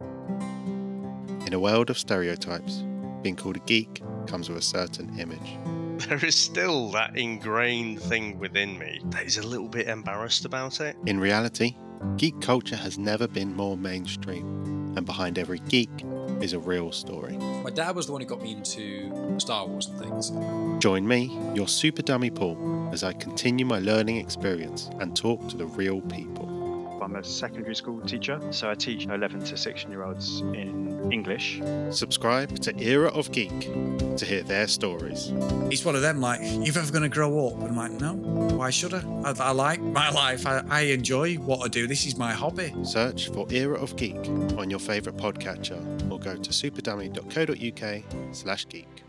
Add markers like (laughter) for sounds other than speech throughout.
In a world of stereotypes, being called a geek comes with a certain image. (laughs) There is still that ingrained thing within me that is a little bit embarrassed about it. In reality, geek culture has never been more mainstream, and behind every geek is a real story. My dad was the one who got me into Star Wars and things. Join me, your super dummy Paul, as I continue my learning experience and talk to the real people. I'm a secondary school teacher, so I teach 11 to 16 year olds in English. Subscribe to Era of Geek to hear their stories. It's one of them, like, you're ever going to grow up? And I'm like, no, why should I? I, I like my life. I, I enjoy what I do. This is my hobby. Search for Era of Geek on your favourite podcatcher or go to superdummy.co.uk slash geek.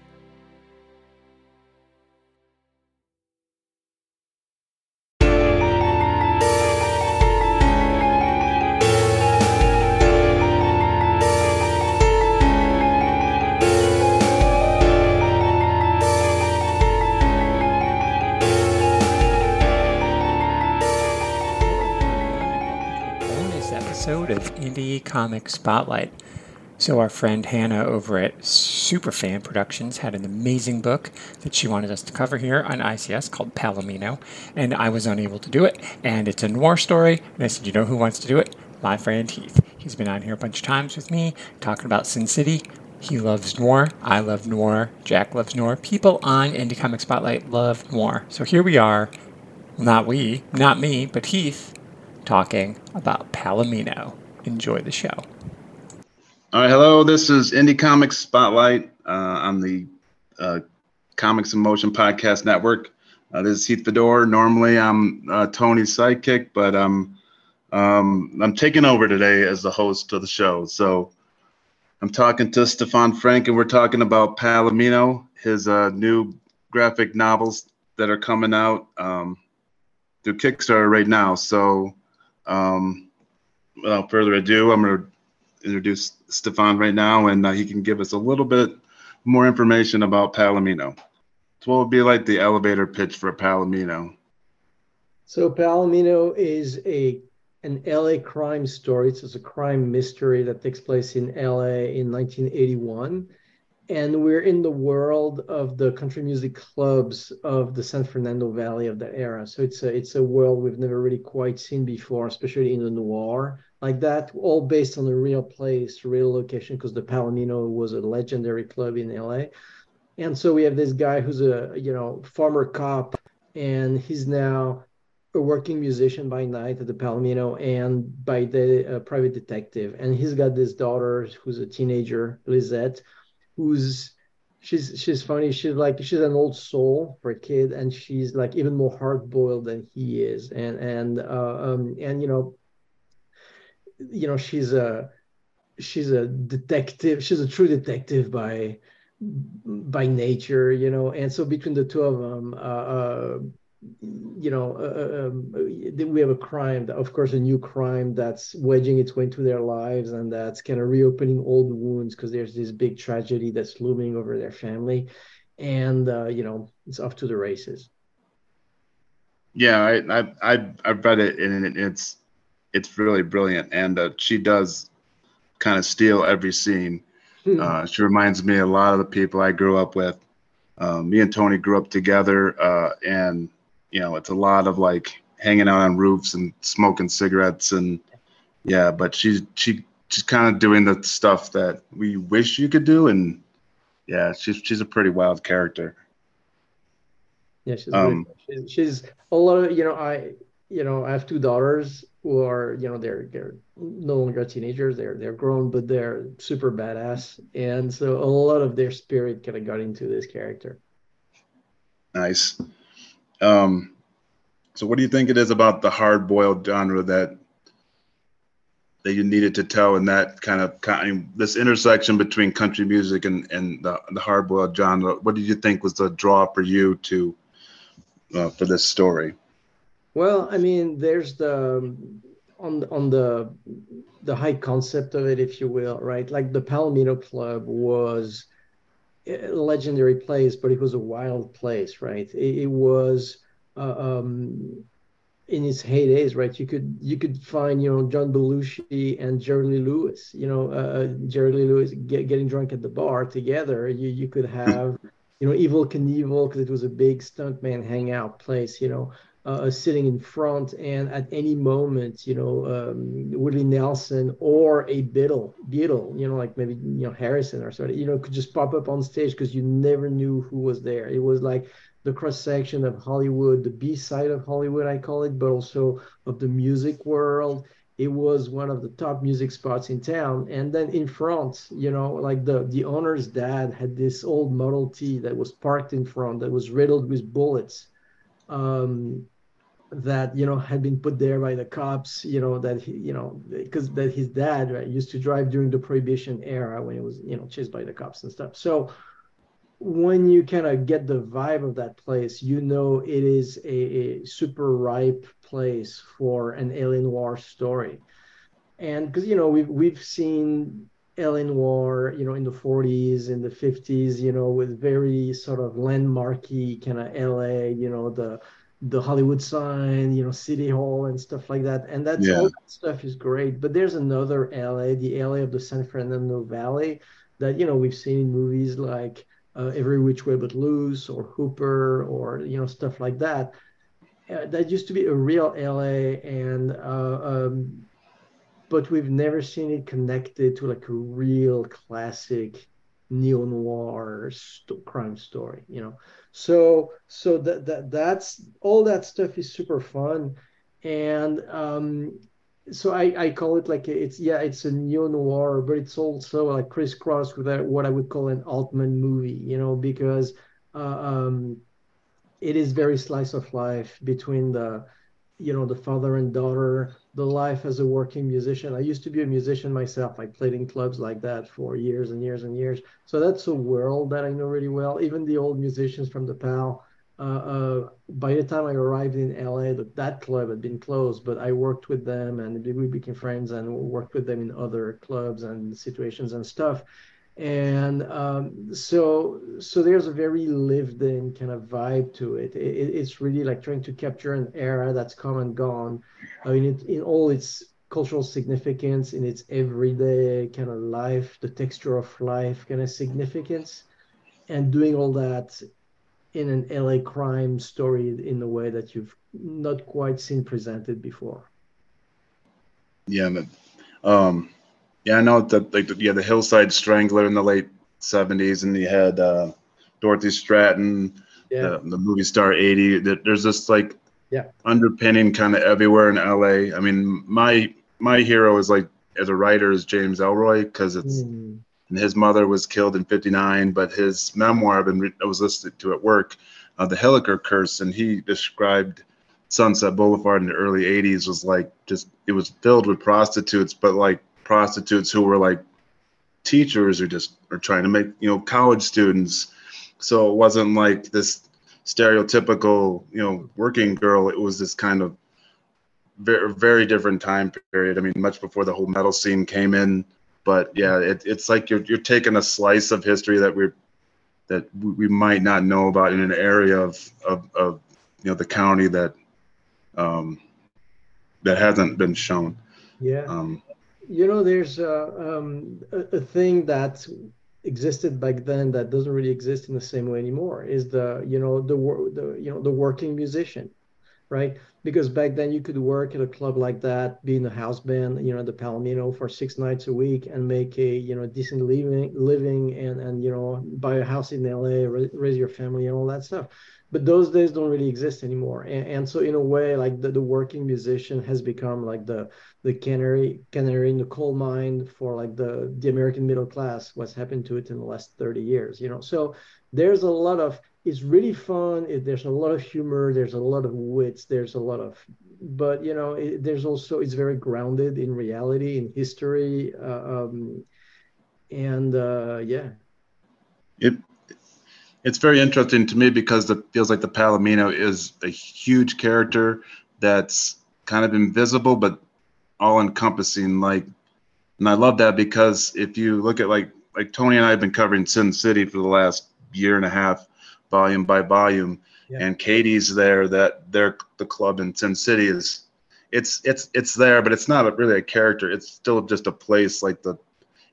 Indie Comic Spotlight. So, our friend Hannah over at Superfan Productions had an amazing book that she wanted us to cover here on ICS called Palomino, and I was unable to do it. And it's a noir story, and I said, You know who wants to do it? My friend Heath. He's been on here a bunch of times with me talking about Sin City. He loves noir. I love noir. Jack loves noir. People on Indie Comic Spotlight love noir. So, here we are. Not we, not me, but Heath talking about Palomino. Enjoy the show. All right, hello. This is Indie Comics Spotlight uh, on the uh, Comics in Motion Podcast Network. Uh, this is Heath Fodor. Normally, I'm uh, Tony's sidekick, but I'm um, I'm taking over today as the host of the show. So I'm talking to Stephan Franck, and we're talking about Palomino, his uh, new graphic novels that are coming out um, through Kickstarter right now. So um, without further ado, I'm going to introduce Stephan right now, and uh, he can give us a little bit more information about Palomino. So, what would be like the elevator pitch for Palomino? So Palomino is a an LA crime story. It's a crime mystery that takes place in LA in 1981. And we're in the world of the country music clubs of the San Fernando Valley of that era. So it's a it's a world we've never really quite seen before, especially in the noir like that, all based on a real place, real location, because the Palomino was a legendary club in LA. And so we have this guy who's a you know former cop, and he's now a working musician by night at the Palomino and by day a private detective. And he's got this daughter who's a teenager, Lisette, who's she's she's funny. She's like she's an old soul for a kid, and she's like even more hard boiled than he is. And and uh, um and you know you know she's a she's a detective. She's a true detective by by nature, you know. And so between the two of them, uh, uh you know, uh, um, we have a crime, that, of course, a new crime that's wedging its way into their lives and that's kind of reopening old wounds because there's this big tragedy that's looming over their family. And, uh, you know, it's off to the races. Yeah, I I I I've read it and it's it's really brilliant, and uh, she does kind of steal every scene. Hmm. Uh, she reminds me a lot of the people I grew up with. Um, me and Tony grew up together, uh, and you know, it's a lot of like hanging out on roofs and smoking cigarettes and yeah, but she's she she's kind of doing the stuff that we wish you could do and yeah, she's she's a pretty wild character. Yeah, she's, Um, she's she's a lot of you know I you know I have two daughters who are you know they're they're no longer teenagers they're they're grown but they're super badass and so a lot of their spirit kind of got into this character. Nice. Um, so what do you think it is about the hard boiled genre that that you needed to tell in that kind of kind this intersection between country music and and the, the hard boiled genre? What did you think was the draw for you to uh, for this story? Well, I mean, there's the on on the the high concept of it, if you will, right? Like the Palomino Club was a legendary place, but it was a wild place, right? It, it was uh, um, in its heydays, right? You could you could find you know John Belushi and Jerry Lee Lewis, you know uh, Jerry Lee Lewis get, getting drunk at the bar together. You you could have you know Evel Knievel because it was a big stuntman hangout place, you know, uh, sitting in front, and at any moment, you know um, Willie Nelson or a Beatle, Beatle, you know like maybe you know Harrison or something, you know could just pop up on stage because you never knew who was there. It was like the cross section of Hollywood, the B side of Hollywood, I call it, but also of the music world. It was one of the top music spots in town. And then in front, you know, like the the owner's dad had this old Model T that was parked in front that was riddled with bullets. Um, that you know had been put there by the cops you know that he you know because that his dad right, used to drive during the prohibition era when he was you know chased by the cops and stuff so when you kind of get the vibe of that place, you know it is a, a super ripe place for an LA noir story. And because you know we've we've seen L.A. noir, you know, in the 40s, in the 50s, you know, with very sort of landmarky kind of LA, you know, the the Hollywood sign, you know, City Hall and stuff like that. And that's Yeah. all that stuff is great. But there's another LA, the LA of the San Fernando Valley, that you know we've seen in movies like uh, Every Which Way But Loose or Hooper or you know stuff like that. Uh, that used to be a real LA, and uh, um, but we've never seen it connected to like a real classic neo noir st- crime story. You know, so so that that that's all that stuff is super fun, and um, so I, I call it like it's yeah it's a neo noir but it's also like crisscross with what I would call an Altman movie you know because uh, um, it is very slice of life between the you know the father and daughter the life as a working musician. I used to be a musician myself. I played in clubs like that for years and years and years. So that's a world that I know really well. Even the old musicians from the PAL uh, uh, by the time I arrived in LA, that, that club had been closed, but I worked with them and we became friends and worked with them in other clubs and situations and stuff. And um, so, so there's a very lived-in kind of vibe to it. It- it- It's really like trying to capture an era that's come and gone, I mean, it, in all its cultural significance, in its everyday kind of life, the texture of life kind of significance, and doing all that in an LA crime story in a way that you've not quite seen presented before. Yeah, um, yeah, I know that like yeah, the Hillside Strangler in the late '70s, and you had uh, Dorothy Stratton, Yeah, the, the movie star '80. That there's just like Yeah. underpinning kind of everywhere in LA. I mean, my my hero is like as a writer is James Ellroy because it's Mm, and his mother was killed in 59 but his memoir I've been re- I was listening to at work uh, the Hilliker curse and he described Sunset Boulevard in the early 80s was like just it was filled with prostitutes but like prostitutes who were like teachers or just are trying to make you know college students. So it wasn't like this stereotypical you know working girl. It was this kind of very very different time period. I mean much before the whole metal scene came in. But yeah it, it's like you're, you're taking a slice of history that we're that we we might not know about in an area of of, of you know the county that um that hasn't been shown. Yeah. um You know, there's uh, um, a, a thing that existed back then that doesn't really exist in the same way anymore. Is the you know the the you know the working musician, right? Because back then you could work at a club like that, be in a house band, you know, the Palomino for six nights a week and make a you know decent living, living and and you know buy a house in LA, raise your family and all that stuff. But those days don't really exist anymore. And, and so in a way, like the, the working musician has become like the the canary canary in the coal mine for like the the American middle class. What's happened to it in the last 30 years, you know? So there's a lot of it's really fun. It, there's a lot of humor. There's a lot of wits. There's a lot of, but you know, it, there's also it's very grounded in reality, in history, uh, um, and uh, yeah, it it's very interesting to me because it feels like the Palomino is a huge character that's kind of invisible but all encompassing. Like, and I love that because if you look at like like Tony and I have been covering Sin City for the last year and a half, volume by volume, Yeah. and Kadie's there. That they're the club in Sin City is it's it's it's there, but it's not a, really a character. It's still just a place like the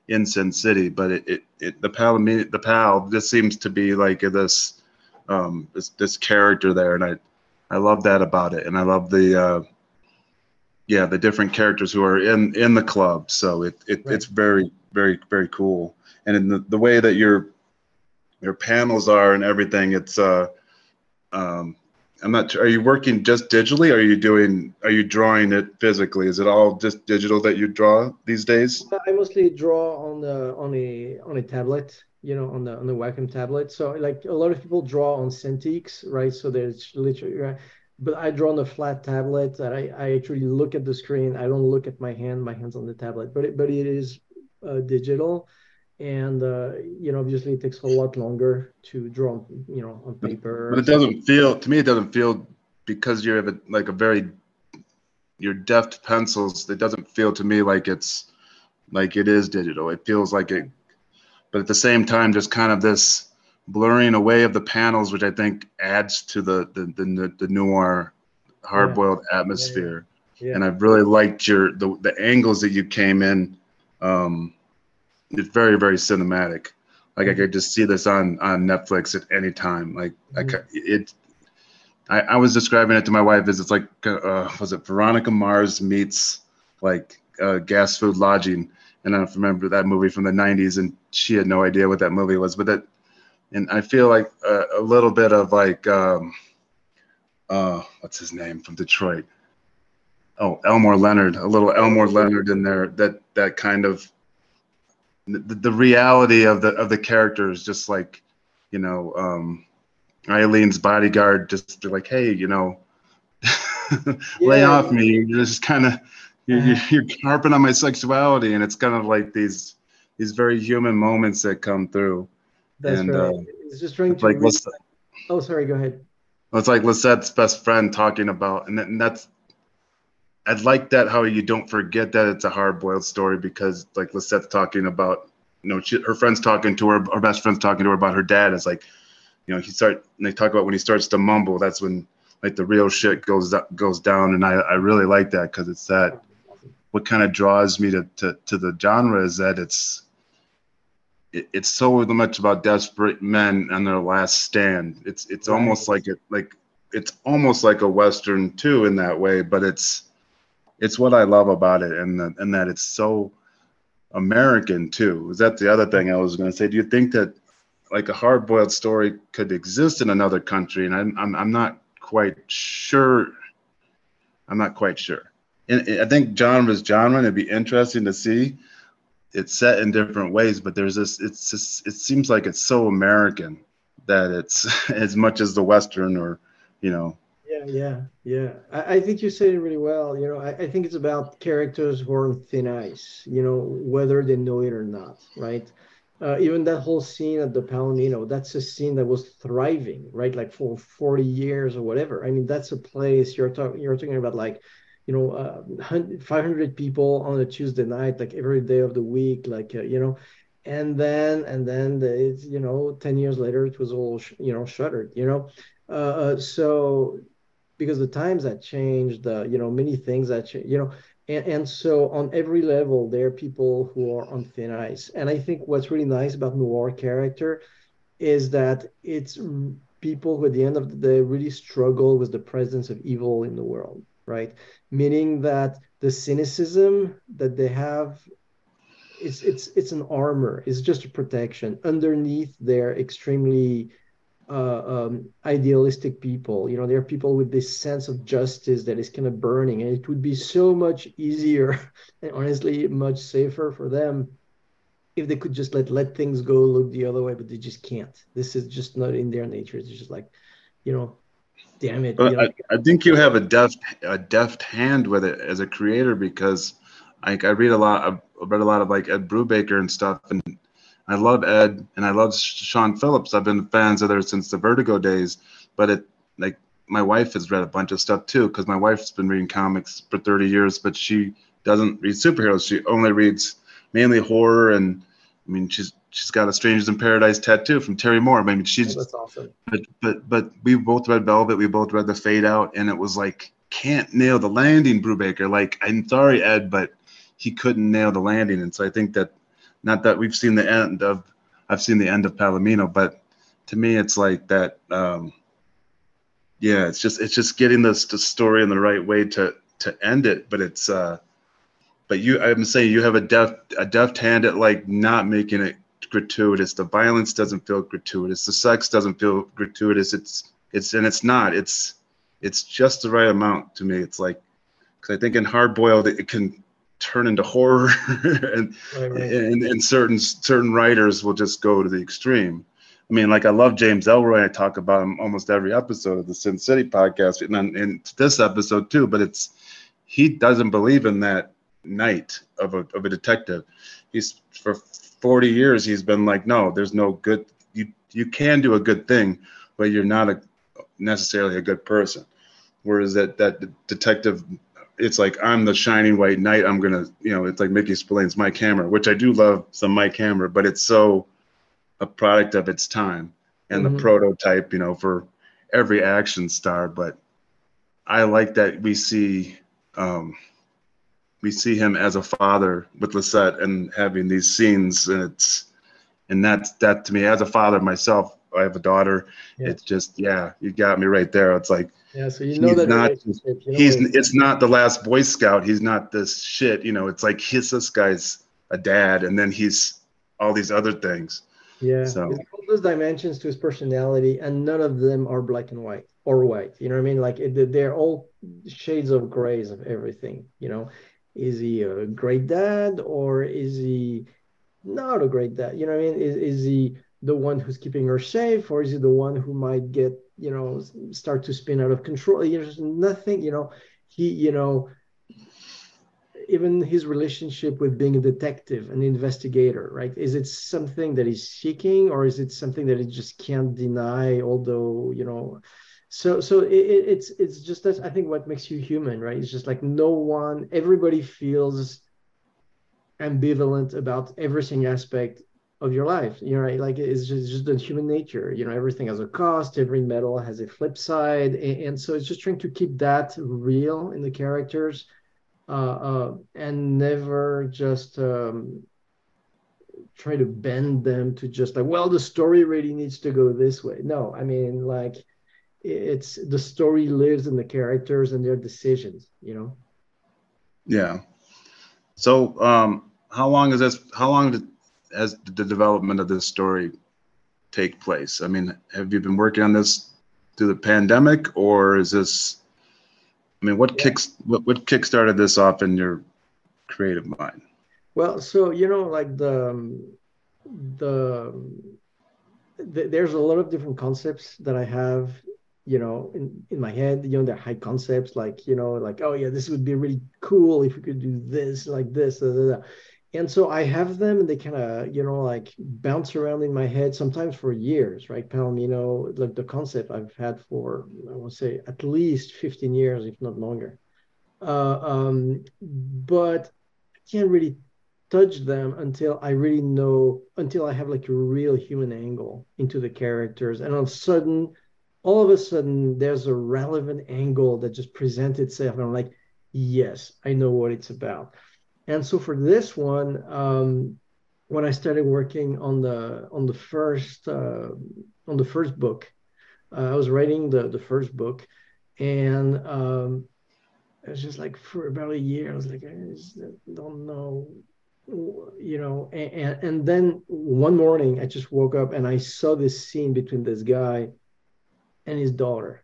in Sin City. But it, it, it the pal the pal just seems to be like this um this this character there, and I I love that about it, and I love the uh, yeah the different characters who are in in the club. So it, it Right. it's very very very cool, and in the, the way that your your panels are and everything, it's uh um I'm not. Are you working just digitally? Are you doing? Are you drawing it physically? Is it all just digital that you draw these days? I mostly draw on the on a on a tablet, you know, on the on the Wacom tablet. So like a lot of people draw on Cintiq, right? So there's literally, right? but I draw on a flat tablet. That I, I actually look at the screen. I don't look at my hand. My hand's on the tablet, but it, but it is uh, digital, and uh, you know, obviously it takes a lot longer to draw, you know, on paper. But it doesn't feel to me. It doesn't feel because you have a, like a very your deft pencils. It doesn't feel to me like it's like it is digital. It feels like it, but at the same time, just kind of this blurring away of the panels, which I think adds to the the the, the noir, hard boiled atmosphere. Yeah. And I've really liked your the the angles that you came in. Um, it's very very cinematic. Like I could just see this on on Netflix at any time. Like I Mhm. ca- it. I, I was describing it to my wife as it's like uh, was it Veronica Mars meets like uh, gas food lodging, and I remember that movie from the '90s, and she had no idea what that movie was. But that, and I feel like a, a little bit of like um, uh, what's his name from Detroit? Oh, Elmore Leonard, a little Elmore Leonard in there. That that kind of the, the reality of the of the characters, just like you know, um, Eileen's bodyguard, just be like, hey, you know, (laughs) lay Yeah. off me. You're just kind of you're, you're, you're harping on my sexuality, and it's kind of like these these very human moments that come through. That's and, right. uh, it's just trying It's to. like oh, sorry. Go ahead. it's like Lisette's best friend talking about, and, that, and that's. I'd like that how you don't forget that it's a hard boiled story because like Lisette's talking about, you know, she, her friend's talking to her, her best friend's talking to her about her dad. It's like, you know, he start and they talk about when he starts to mumble. That's when like the real shit goes up, goes down, and I I really like that because it's that what kind of draws me to, to, to the genre is that it's it, it's so much about desperate men and their last stand. It's it's almost like it like it's almost like a western too in that way, but it's it's what I love about it and that and that it's so American too. Is that the other thing I was going to say? Do you think that like a hard-boiled story could exist in another country? And I'm I'm, I'm not quite sure. I'm not quite sure. And I think genre's genre. and It'd be interesting to see. It's set in different ways, but there's this. It's just. It seems like it's so American that it's (laughs) as much as the Western or, you know. Yeah, yeah, yeah. I, I think you said it really well. You know, I, I think it's about characters who are on thin ice, you know, whether they know it or not, right? Uh, even that whole scene at the Palomino, that's a scene that was thriving, right? Like for 40 years or whatever. I mean, that's a place you're talking you're talking about like, you know, uh, 500 people on a Tuesday night, like every day of the week, like, uh, you know, and then and then the, it's, you know, 10 years later, it was all, sh- you know, shuttered, you know. Uh, uh, so because the times that changed, you know, many things that you know, and, and so on every level, there are people who are on thin ice. And I think what's really nice about noir character is that it's people who, at the end of the day, really struggle with the presence of evil in the world, right? Meaning that the cynicism that they have, it's it's it's an armor. It's just a protection. Underneath, they're extremely uh, um, idealistic people. You know, there are people with this sense of justice that is kind of burning, and it would be so much easier (laughs) and honestly much safer for them if they could just let let things go, look the other way, but they just can't. This is just not in their nature. It's just like, you know, damn it. But you know, I, I think you have a deft a deft hand with it as a creator because like I read a lot I've read a lot of like Ed Brubaker and stuff and I love Ed and I love Sean Phillips. I've been fans of theirs since the Vertigo days. But it like my wife has read a bunch of stuff too because my wife's been reading comics for 30 years, but she doesn't read superheroes. She only reads mainly horror and I mean, she's she's got a Strangers in Paradise tattoo from Terry Moore. I mean, she's Oh, that's awesome. but but but we both read Velvet. We both read The Fade Out, and it was like can't nail the landing, Brubaker. Like I'm sorry, Ed, but he couldn't nail the landing, and so I think that not that we've seen the end of I've seen the end of Palomino, but to me it's like that. Um, yeah, it's just it's just getting this the story in the right way to to end it, but it's uh, but you I'm saying you have a deft a deft hand at like not making it gratuitous. The violence doesn't feel gratuitous. The sex doesn't feel gratuitous. It's it's and it's not. It's it's just the right amount to me. It's like because I think in hard boiled it can turn into horror, (laughs) and, Right, right. and and certain certain writers will just go to the extreme. I mean, like I love James Ellroy. I talk about him almost every episode of the Sin City podcast, and and this episode too. But it's he doesn't believe in that night of a of a detective. He's for 40 years he's been like, no, there's no good. You you can do a good thing, but you're not a necessarily a good person. Whereas that that detective, it's like I'm the shining white knight. I'm gonna, you know, it's like Mickey Spillane's Mike Hammer, which I do love some Mike Hammer, but it's so a product of its time and Mhm. the prototype, you know, for every action star. But I like that we see um, we see him as a father with Lisette and having these scenes, and it's and that's that to me as a father myself. I have a daughter. Yeah. It's just yeah, you got me right there. It's like Yeah, so you know He's that not-. You know he's it- it's not the last Boy Scout. He's not this shit. You know, it's like he's this guy's a dad, and then he's all these other things. Yeah, So- all those dimensions to his personality, and none of them are black and white or white. You know what I mean? Like it, they're all shades of grays of everything. You know, is he a great dad or is he not a great dad? You know what I mean? Is is he the one who's keeping her safe, or is he the one who might get you know start to spin out of control? There's nothing. You know, he you know even his relationship with being a detective, an investigator, right? Is it something that he's seeking, or is it something that he just can't deny? Although you know, so so it, it- it's it's just that I think what makes you human, right? It's just like no one, everybody feels ambivalent about every single aspect of your life. You know. Like it's just, just the human nature. You know, everything has a cost. Every metal has a flip side, and, and so it's just trying to keep that real in the characters uh, uh, and never just um, try to bend them to just like, well, the story really needs to go this way. No, I mean, like, it's the story lives in the characters and their decisions, you know? Yeah. So, um, how long is this? How long did, has the development of this story take place? I mean, have you been working on this through the pandemic, or is this? I mean, what Yeah. kicks what, what kickstarted this off in your creative mind? Well, so you know, like the um, the, there's a lot of different concepts that I have, you know, in, in my head. You know, they're high concepts, like you know, like oh yeah, this would be really cool if we could do this, like this, da, da, da. And so I have them, and they kind of you know like bounce around in my head sometimes for years, right? Palomino, like the concept I've had for I would say at least 15 years, if not longer. Uh, um, but I can't really touch them until I really know, until I have like a real human angle into the characters. And all of a sudden, all of a sudden, there's a relevant angle that just presents itself. And I'm like, yes, I know what it's about. And so for this one, um, when I started working on the on the first uh, on the first book, uh, I was writing the the first book, and um, it was just like for about a year, I was like, I just don't know you know and, and then one morning i just woke up and i saw this scene between this guy and his daughter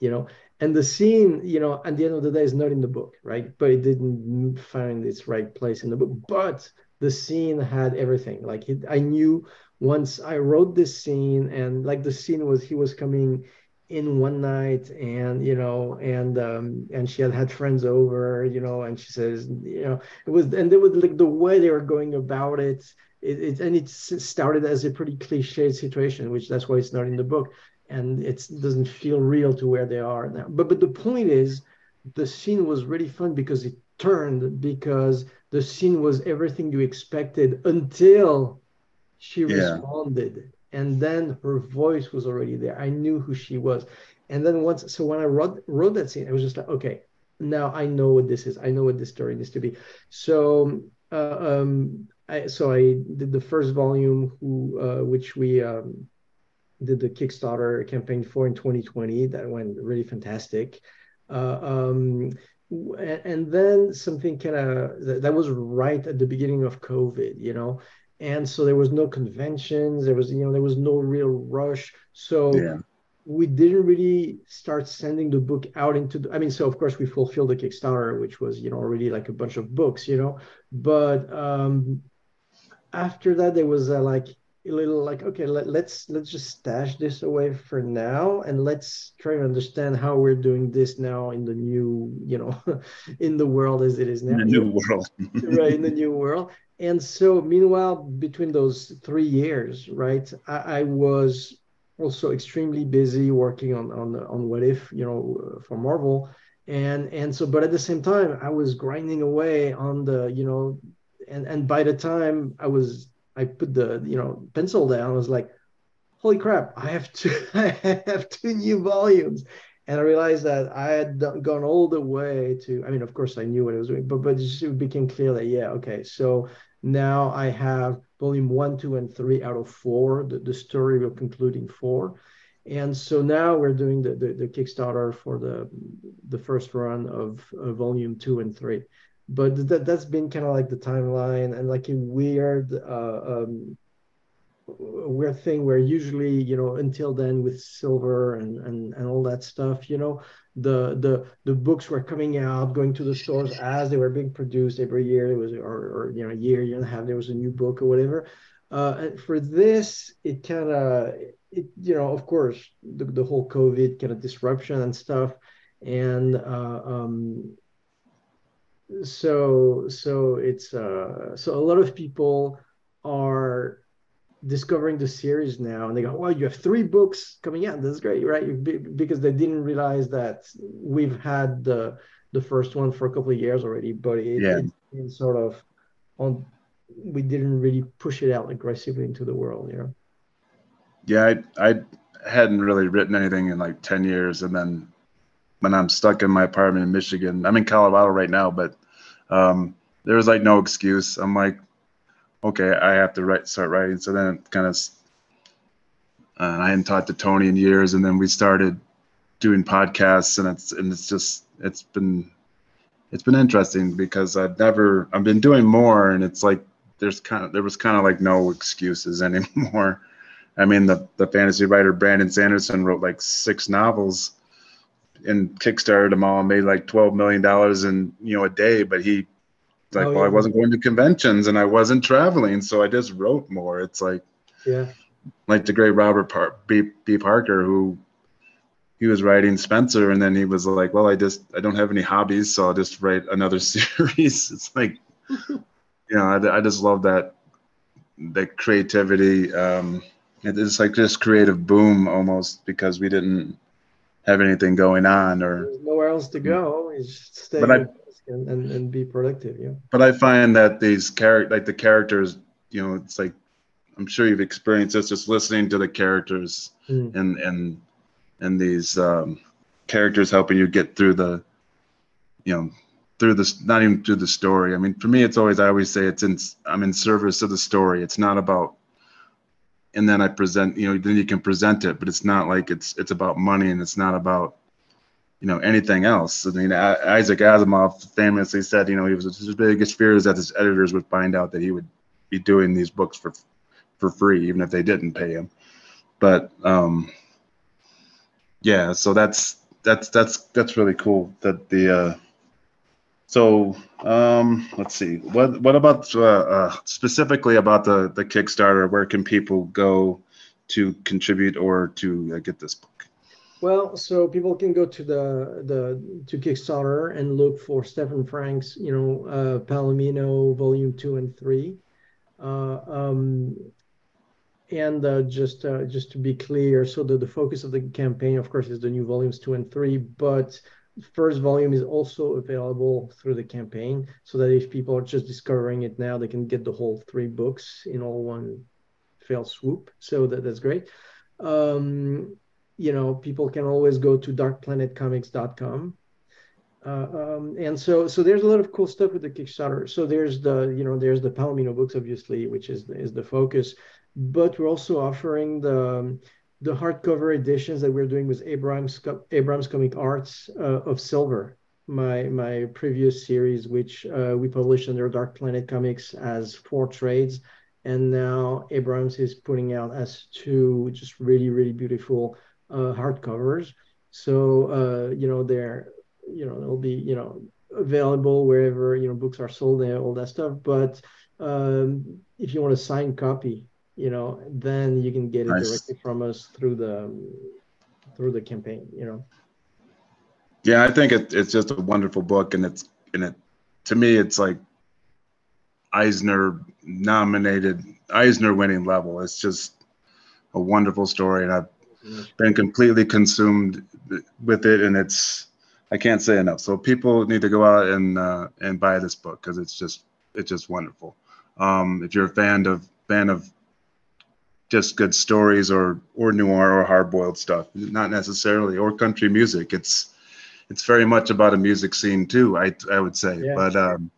you know and the scene you know at the end of the day is not in the book right? But it didn't find its right place in the book. But the scene had everything. Like it, i knew once i wrote this scene and like the scene was he was coming in one night and you know and um and she had had friends over you know and she says you know it was and there was like the way they were going about it it, it and it started as a pretty cliched situation which that's why it's not in the book and it doesn't feel real to where they are now but but the point is the scene was really fun because it turned because the scene was everything you expected until she Yeah. responded, and then her voice was already there. I knew who she was, and then once, so when I wrote wrote that scene, I was just like, okay, now I know what this is. I know what this story needs to be. So, uh, um, I so I did the first volume, who uh, which we um, did the Kickstarter campaign for in 2020. That went really fantastic. Uh, um, and then something kind of that, that was right at the beginning of COVID, you know, and so there was no conventions. There was you know there was no real rush. So Yeah. we didn't really start sending the book out into the, I mean, so of course we fulfilled the Kickstarter, which was, you know, already like a bunch of books, you know, but um, after that there was a, like a little like, okay, let, let's, let's just stash this away for now. And let's try to understand how we're doing this now in the new, you know, (laughs) in the world as it is now In the new world. (laughs) right in the new world and so meanwhile between those three years right i, I was also extremely busy working on on on what if you know for marvel and and so but at the same time i was grinding away on the you know and and by the time i was i put the you know pencil down i was like holy crap i have two (laughs) i have two new volumes and I realized that I had gone all the way to. I mean, of course, I knew what I was doing, but but it became clear that yeah, okay. So now I have volume one, two, and three out of four. The, the story will conclude in four, and so now we're doing the the, the Kickstarter for the the first run of, of volume two and three. But that that's been kind of like the timeline and like a weird. Uh, um, weird thing where usually you know until then with silver and and, and all that stuff you know the the the books were coming out going to the stores as they were being produced every year it was or, or you know a year year and a half there was a new book or whatever uh, and for this it kind of it you know of course the, the whole covid kind of disruption and stuff and uh, um so so it's uh so a lot of people are discovering the series now and they go well you have three books coming out. That's great right? Because they didn't realize that we've had the the first one for a couple of years already but it, Yeah. it's sort of on we didn't really push it out aggressively into the world you know? Yeah, I I hadn't really written anything in like ten years, and then when I'm stuck in my apartment in Michigan, I'm in Colorado right now, but um, there was like no excuse. I'm like, okay, I have to write, start writing. So then it kind of, uh, I hadn't talked to Tony in years, and then we started doing podcasts, and it's and it's just it's been it's been interesting because I've never I've been doing more, and it's like there's kind of there was kind of like no excuses (laughs) anymore. I mean, the, the fantasy writer Brandon Sanderson wrote like six novels and kickstarted them all and made like $12 million in, you know, a day. But he, like, Oh, well, I wasn't going to conventions and I wasn't traveling. So I just wrote more. It's like, yeah like the great Robert Par- B, B. Parker, who he was writing Spenser. And then he was like, well, I just, I don't have any hobbies. So I'll just write another (laughs) series. It's like, (laughs) you know, I, I just love that, that creativity. Um, it's like this creative boom almost because we didn't have anything going on or there's nowhere else to go. Just stay But I- and, and, and be productive yeah. But i find that these character like the characters you know it's like i'm sure you've experienced this just listening to the characters Mm. and and and these um characters helping you get through the you know through this not even through the story. I mean for me it's always i always say it's in i'm in service of the story. It's not about and then i present you know then you can present it but it's not like it's it's about money and it's not about you know anything else. I mean isaac asimov famously said you know he was his biggest fear is that his editors would find out that he would be doing these books for for free even if they didn't pay him. But um yeah so that's that's that's that's really cool that the uh so um let's see. What what about uh, uh specifically about the the kickstarter? Where can people go to contribute or to uh, get this book? Well, so people can go to the the to Kickstarter and look for Stephan Franck's, you know, uh, Palomino Volume Two and Three, uh, um, and uh, just uh, just to be clear, so the, the focus of the campaign, of course, is the new volumes two and three, but first volume is also available through the campaign so that if people are just discovering it now they can get the whole three books in all one fell swoop. So that, that's great. Um, you know people can always go to darkplanetcomics.com uh, um, and so so there's a lot of cool stuff with the kickstarter. So there's the you know there's the palomino books obviously which is is the focus. But we're also offering the the hardcover editions that we're doing with Abrams Abrams Comic Arts uh, of Silver, my my previous series, which uh, we published under Dark Planet Comics as four trades, and now Abrams is putting out as two just really really beautiful uh, hardcovers. So uh, you know they're you know they'll be you know available wherever you know books are sold and all that stuff. But um, if you want a signed copy, you know, then you can get it nice. directly from us through the through the campaign. You know. Yeah, I think it, it's just a wonderful book, and it's and it to me it's like Eisner nominated Eisner winning level. It's just a wonderful story, and I've been completely consumed with it, and it's I can't say enough. So people need to go out and uh, and buy this book because it's just it's just wonderful. Um, if you're a fan of fan of just good stories or or noir or hard boiled stuff, not necessarily or country music. It's it's very much about a music scene too. I I would say, yeah, but um,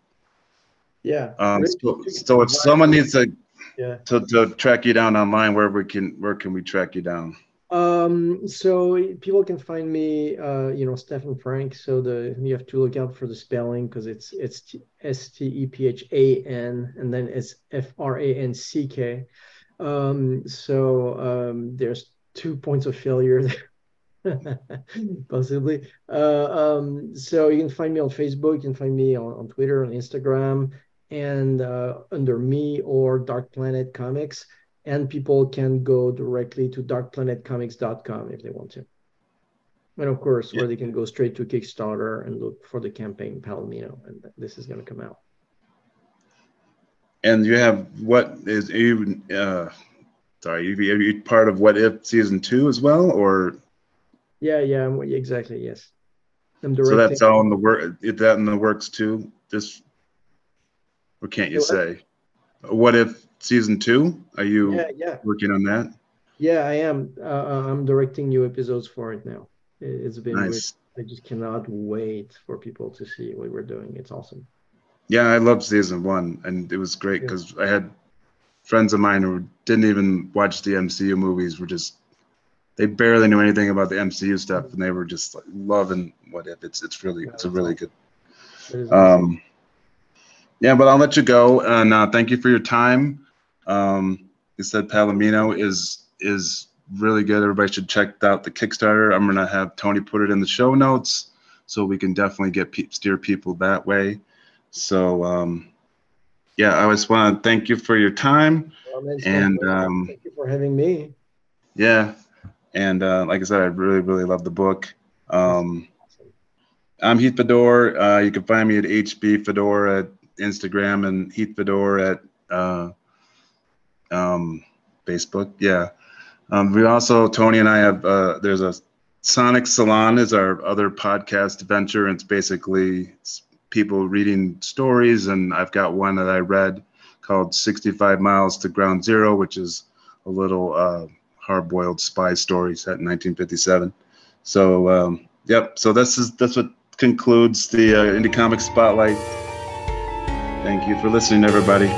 yeah. Um, so, so if someone needs to yeah. to, to track you down online, where we can where can we track you down? Um, so people can find me, uh, you know, Stephan Franck. So the you have to look out for the spelling because it's it's S T E P H A N and then it's F R A N C K. Um, so um, there's two points of failure there. (laughs) possibly. Uh, um, so you can find me on Facebook, you can find me on, on Twitter, on Instagram, and uh, under me or Dark Planet Comics. And people can go directly to darkplanetcomics.com if they want to. And of course, yeah. where they can go straight to Kickstarter and look for the campaign Palomino, and this is going to come out and you have what is even uh sorry you, are you part of what if season two as well or? Yeah yeah exactly yes. I'm directing. so that's all in the work is that in the works too? This What can't you say? What if season two? Are you yeah, yeah. working on that? Yeah i am. Uh, uh i'm directing new episodes for it now. It's been nice. i just cannot wait for people to see what we're doing. It's awesome yeah, I loved season one, and it was great because I had friends of mine who didn't even watch the MCU movies. Were just they barely knew anything about the MCU stuff, and they were just like loving what if. It's it's really it's a really good. Um, yeah, but I'll let you go, and uh, thank you for your time. Um, you said Palomino is is really good. Everybody should check out the Kickstarter. I'm gonna have Tony put it in the show notes, so we can definitely get pe- steer people that way. So um, yeah, I just want to thank you for your time. Well, and um, thank you for having me. Yeah, and uh, like I said, I really really love the book. Um, I'm Heath Fodor. Uh, you can find me at HB Fodor at Instagram and Heath Fodor at uh, um, Facebook. Yeah. Um, we also Tony and I have uh, there's a Sonic Salon is our other podcast venture. And it's basically people reading stories, and I've got one that I read called 65 Miles to Ground Zero, which is a little uh, hard-boiled spy story set in 1957. So, um, yep. So this is that's what concludes the uh, Indie Comics Spotlight. Thank you for listening, everybody.